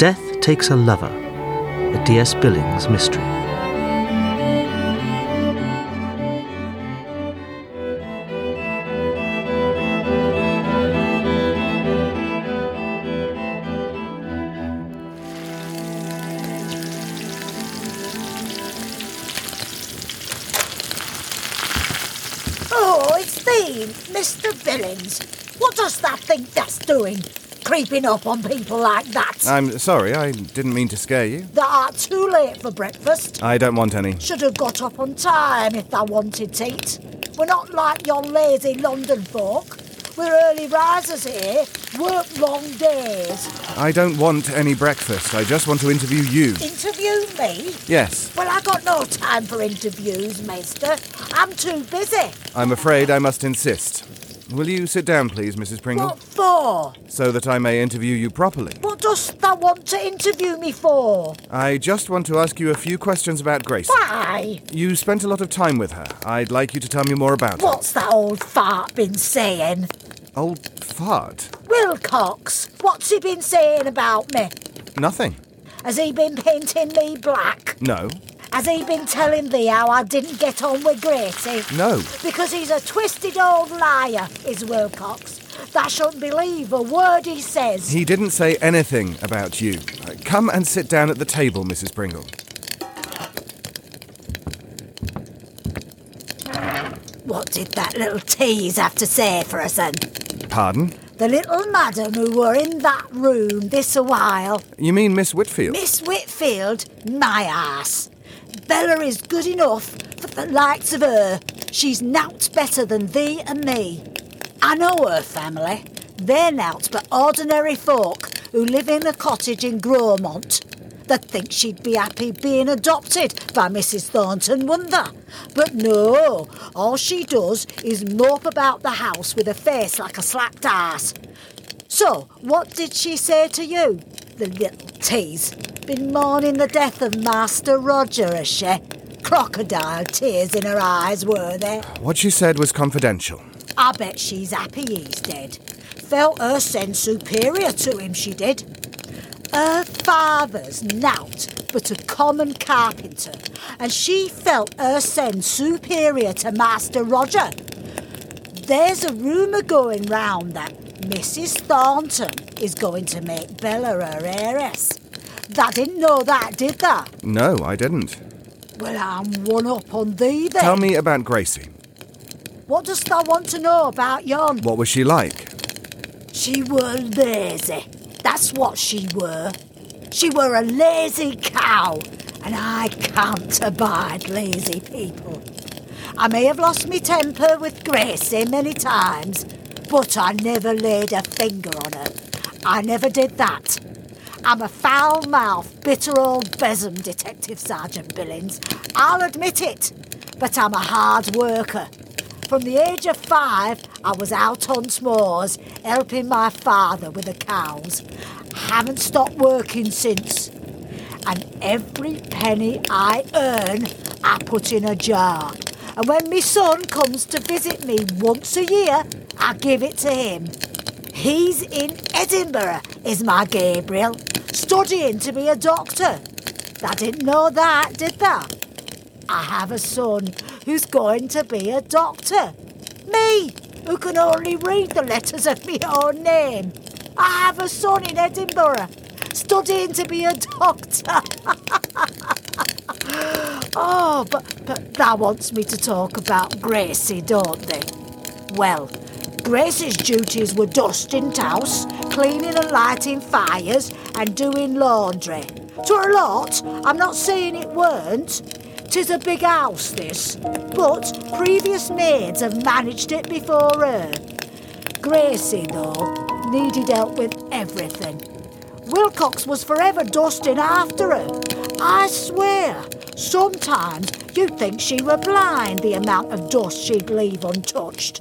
Death Takes a Lover, a D.S. Billings mystery. Oh, it's thee, Mr. Billings. What does that think that's doing? Creeping up on people like that. I'm sorry, I didn't mean to scare you. that are too late for breakfast. I don't want any. Should have got up on time if they wanted to eat. We're not like your lazy London folk. We're early risers here, work long days. I don't want any breakfast. I just want to interview you. Interview me? Yes, Well, I got no time for interviews, Maester. I'm too busy. I'm afraid I must insist. Will you sit down, please, Mrs. Pringle, What for? so that I may interview you properly? What dost thou want to interview me for? I just want to ask you a few questions about Grace. Why? You spent a lot of time with her. I'd like you to tell me more about her. What's that old fart been saying? Old fart. Wilcox, what's he been saying about me? Nothing. Has he been painting me black? No. Has he been telling thee how I didn't get on with Gracie? No. Because he's a twisted old liar, is Wilcox. Thou shouldn't believe a word he says. He didn't say anything about you. Uh, Come and sit down at the table, Mrs. Pringle. What did that little tease have to say for us then? Pardon? The little madam who were in that room this a while. You mean Miss Whitfield? Miss Whitfield, my ass. Bella is good enough for the likes of her. She's nowt better than thee and me. I know her family. They're nowt but ordinary folk who live in a cottage in Grosmont. They'd think she'd be happy being adopted by Mrs. Thornton, wouldn't they? But no, all she does is mope about the house with a face like a slacked ass. So, what did she say to you? The little tease. Been mourning the death of Master Roger, has she? Crocodile tears in her eyes, were they? What she said was confidential. I bet she's happy he's dead. Felt her sense superior to him, she did. Her father's nowt but a common carpenter, and she felt her sense superior to Master Roger. There's a rumour going round that Mrs. Thornton is going to make Bella her heiress. They didn't know that, did they? No, I didn't. Well, I'm one up on thee then. Tell me about Gracie. What dost thou want to know about yon? What was she like? She were lazy. That's what she were. She were a lazy cow, and I can't abide lazy people. I may have lost me temper with Gracie many times, but I never laid a finger on her. I never did that. I'm a foul mouthed, bitter old besom, Detective Sergeant Billings. I'll admit it, but I'm a hard worker. From the age of five, I was out on s'mores helping my father with the cows. Haven't stopped working since. And every penny I earn, I put in a jar. And when my son comes to visit me once a year, I give it to him. He's in Edinburgh, is my Gabriel, studying to be a doctor. I didn't know that, did they? I have a son who's going to be a doctor. Me, who can only read the letters of my own name. I have a son in Edinburgh, studying to be a doctor. oh, but, but that wants me to talk about Gracie, don't they? Well, Gracie's duties were dusting house, cleaning and lighting fires, and doing laundry. To a lot, I'm not saying it weren't. Tis a big house, this, but previous maids have managed it before her. Gracie, though, needed help with everything. Wilcox was forever dusting after her. I swear, sometimes you'd think she were blind, the amount of dust she'd leave untouched.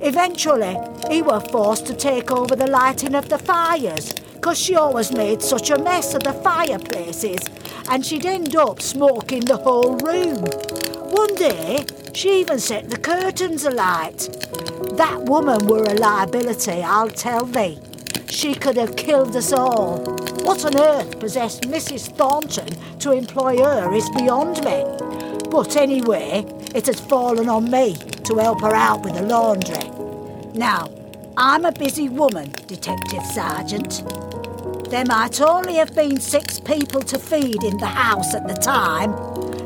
Eventually, he were forced to take over the lighting of the fires, 'cause she always made such a mess of the fireplaces, and she'd end up smoking the whole room. One day, she even set the curtains alight. That woman were a liability, I'll tell thee. She could have killed us all. What on earth possessed Mrs. Thornton to employ her is beyond me. But anyway, it has fallen on me to help her out with the laundry. Now, I'm a busy woman, Detective Sergeant. There might only have been six people to feed in the house at the time,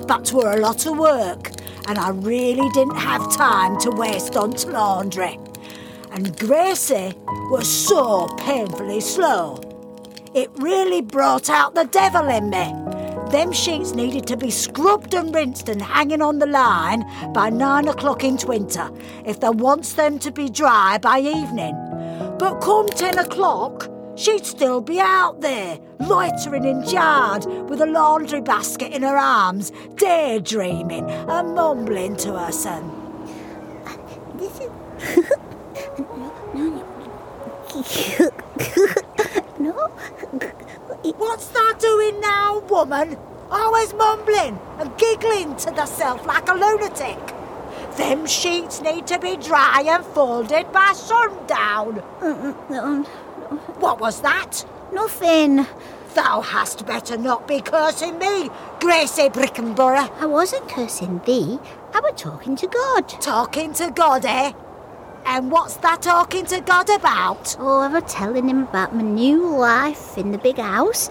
but 'twere a lot of work, and I really didn't have time to waste on laundry. And Gracie was so painfully slow. It really brought out the devil in me. Them sheets needed to be scrubbed and rinsed and hanging on the line by nine o'clock in winter if they wants them to be dry by evening. But come ten o'clock, she'd still be out there, loitering in yard with a laundry basket in her arms, daydreaming and mumbling to her son. This is. no. What's that doing now, woman? Always mumbling and giggling to herself like a lunatic. Them sheets need to be dry and folded by sundown. What was that? nothing. Thou hast better not be cursing me, Gracie Brickenborough. I wasn't cursing thee. I was talking to God. Talking to God, eh? And what's that talking to God about? Oh, I was telling him about my new life in the big house,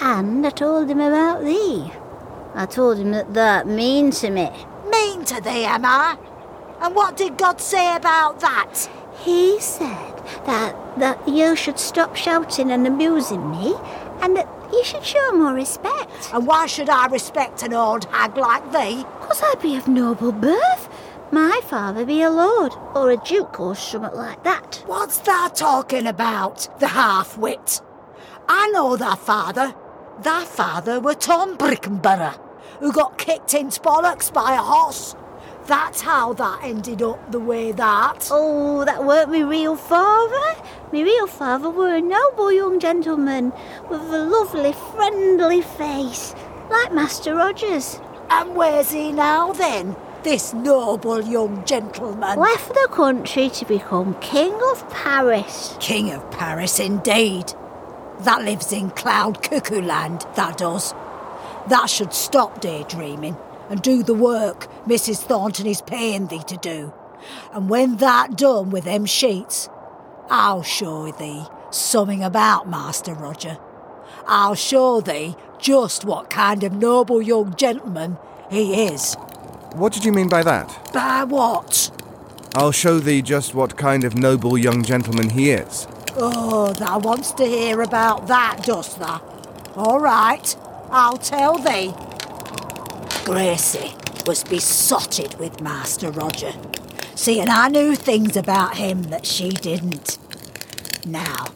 and I told him about thee. I told him that that mean to me. Mean to thee, am I? And what did God say about that? He said that that you should stop shouting and abusing me, and that you should show more respect. And why should I respect an old hag like thee? Cause I be of noble birth. My father be a lord or a duke or something like that. What's thou talking about, the half-wit? I know thy father. Thy father were Tom Brickenborough, who got kicked in bollocks by a horse. That's how that ended up the way that. Oh, that weren't me real father. Me real father were a noble young gentleman with a lovely, friendly face, like Master Rogers. And where's he now then, this noble young gentleman? Left the country to become King of Paris. King of Paris, indeed. That lives in Cloud Cuckoo Land, that does. That should stop daydreaming and do the work Mrs. Thornton is paying thee to do. And when that done with them sheets, I'll show thee something about Master Roger. I'll show thee just what kind of noble young gentleman he is. What did you mean by that? By what? I'll show thee just what kind of noble young gentleman he is. Oh, thou wants to hear about that, dost thou? All right, I'll tell thee. Gracie was besotted with Master Roger. seeing I knew things about him that she didn't. Now,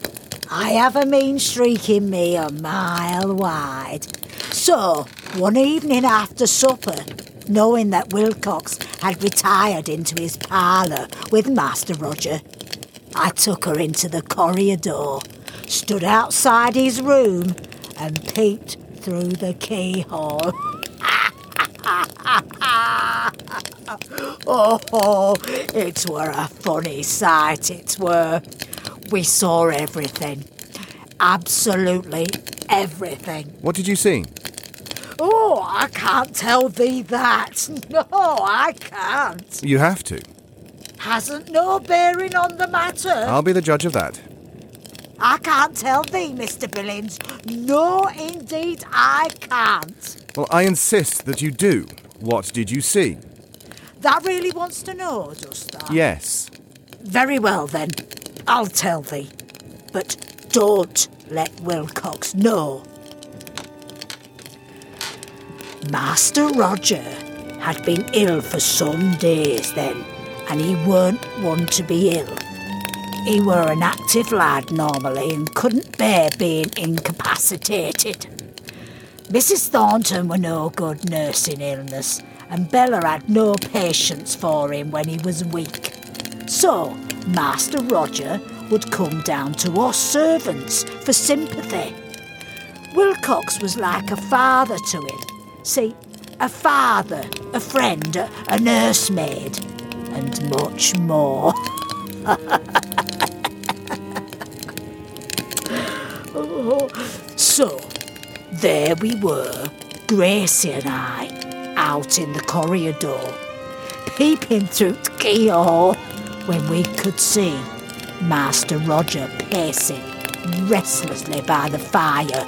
I have a mean streak in me a mile wide. So, one evening after supper, knowing that Wilcox had retired into his parlour with Master Roger, I took her into the corridor, stood outside his room, and peeped through the keyhole. oh, it were a funny sight, it were. We saw everything. Absolutely everything. What did you see? Oh, I can't tell thee that. No, I can't. You have to. Hasn't no bearing on the matter. I'll be the judge of that. I can't tell thee, Mr. Billings. No, indeed, I can't. Well, I insist that you do. What did you see? That really wants to know, does that? Yes. Very well, then. I'll tell thee. But don't let Wilcox know. Master Roger had been ill for some days then, and he weren't one to be ill. He were an active lad normally and couldn't bear being incapacitated. Mrs. Thornton were no good nursing illness, and Bella had no patience for him when he was weak. So, Master Roger would come down to us servants for sympathy. Wilcox was like a father to him. See, a father, a friend, a, a nursemaid, and much more. Oh, So, there we were, Gracie and I, out in the corridor, peeping through the keyhole when we could see Master Roger pacing restlessly by the fire.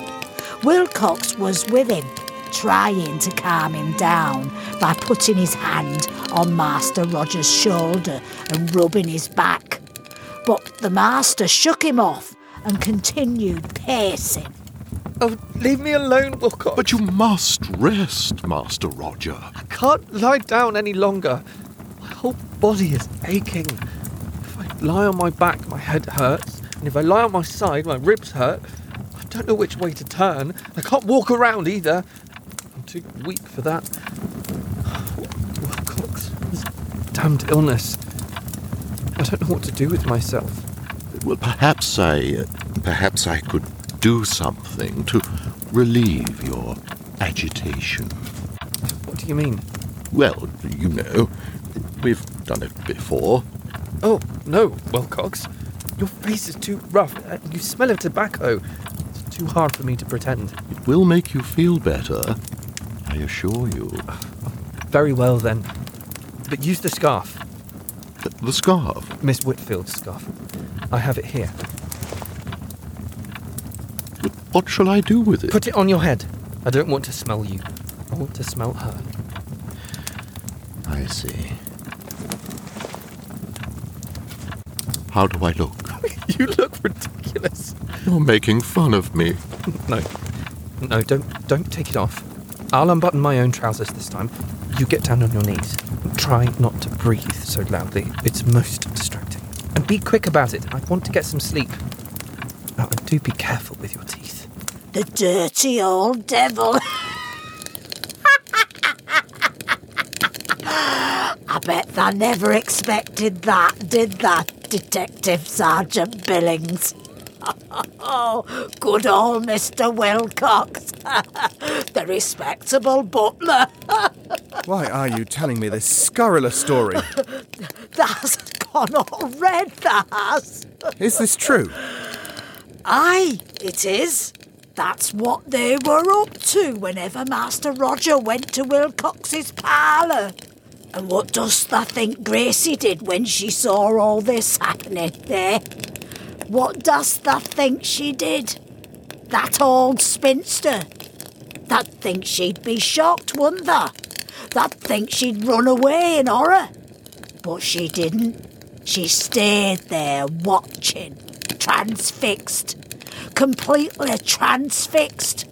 Wilcox was with him, trying to calm him down by putting his hand on Master Roger's shoulder and rubbing his back. But the master shook him off and continued pacing. Oh, leave me alone, Wilcox. But you must rest, Master Roger. I can't lie down any longer. My whole body is aching. If I lie on my back, my head hurts. And if I lie on my side, my ribs hurt. I don't know which way to turn. I can't walk around either. I'm too weak for that. Wilcox, this damned illness. I don't know what to do with myself. Well, perhaps I. Perhaps I could do something to relieve your agitation. What do you mean? Well, you know, we've done it before. Oh, no, Wilcox. Your face is too rough. Uh, You smell of tobacco. It's too hard for me to pretend. It will make you feel better, I assure you. Very well, then. But use the scarf. The, the scarf. Miss Whitfield's scarf. I have it here. But what shall I do with it? Put it on your head. I don't want to smell you. I want to smell her. I see. How do I look? you look ridiculous. You're making fun of me. No. No, don't don't take it off. I'll unbutton my own trousers this time. You get down on your knees. Try not to breathe so loudly. It's most distracting. And be quick about it. I want to get some sleep. Oh, and do be careful with your teeth. The dirty old devil. I bet they never expected that, did that, Detective Sergeant Billings? Oh, good old Mr. Wilcox, the respectable butler. Why are you telling me this scurrilous story? That's gone all red, that has. Is this true? Aye, it is. That's what they were up to whenever Master Roger went to Wilcox's parlour. And what dost thou think Gracie did when she saw all this happening there? What dost thou think she did? That old spinster. That think she'd be shocked, wouldn't thou? That think she'd run away in horror. But she didn't. She stayed there watching, transfixed, completely transfixed.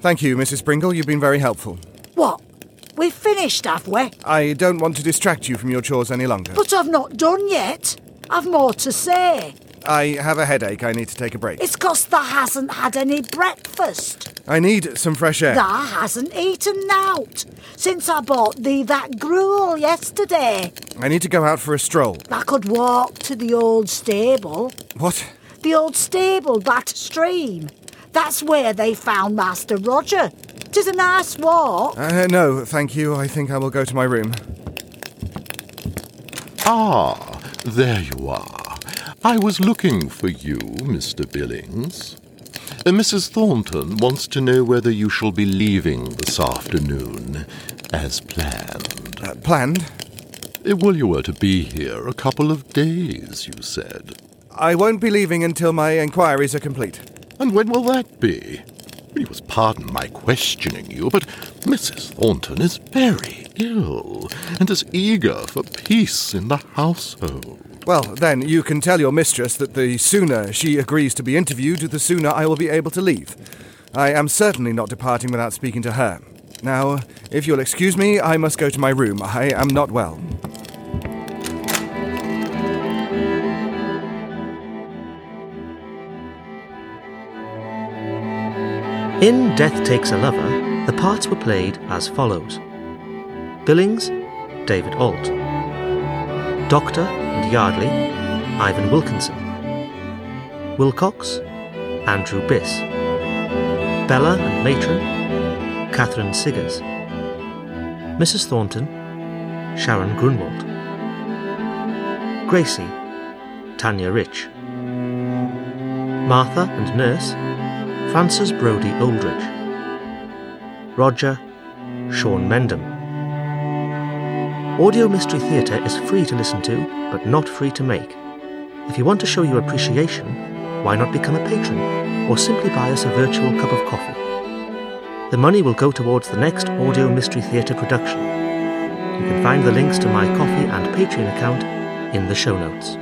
Thank you, Mrs. Pringle. You've been very helpful. What? We've finished, have we? I don't want to distract you from your chores any longer. But I've not done yet. I've more to say. I have a headache. I need to take a break. It's 'cause thou hasn't had any breakfast. I need some fresh air. Thou hasn't eaten out since I bought thee that gruel yesterday. I need to go out for a stroll. I could walk to the old stable. What? The old stable, that stream. That's where they found Master Roger. 'Tis a nice walk. Uh, no, thank you. I think I will go to my room. Ah, there you are. I was looking for you, Mr. Billings. Uh, Mrs. Thornton wants to know whether you shall be leaving this afternoon, as planned. Uh, planned? Uh, Well, you were to be here a couple of days, you said. I won't be leaving until my inquiries are complete. And when will that be? You must pardon my questioning you, but Mrs. Thornton is very ill and is eager for peace in the household. Well, then, you can tell your mistress that the sooner she agrees to be interviewed, the sooner I will be able to leave. I am certainly not departing without speaking to her. Now, if you'll excuse me, I must go to my room. I am not well. In Death Takes a Lover, the parts were played as follows Billings, David Alt. Doctor and Yardley, Ivan Wilkinson. Wilcox, Andrew Biss. Bella and Matron, Catherine Siggers. Mrs. Thornton, Sharon Grunwald. Gracie, Tanya Rich. Martha and Nurse, Francis Brodie Aldridge. Roger Sean Mendham. Audio Mystery Theatre is free to listen to, but not free to make. If you want to show your appreciation, why not become a patron or simply buy us a virtual cup of Ko-fi? The money will go towards the next Audio Mystery Theatre production. You can find the links to my coffee and Patreon account in the show notes.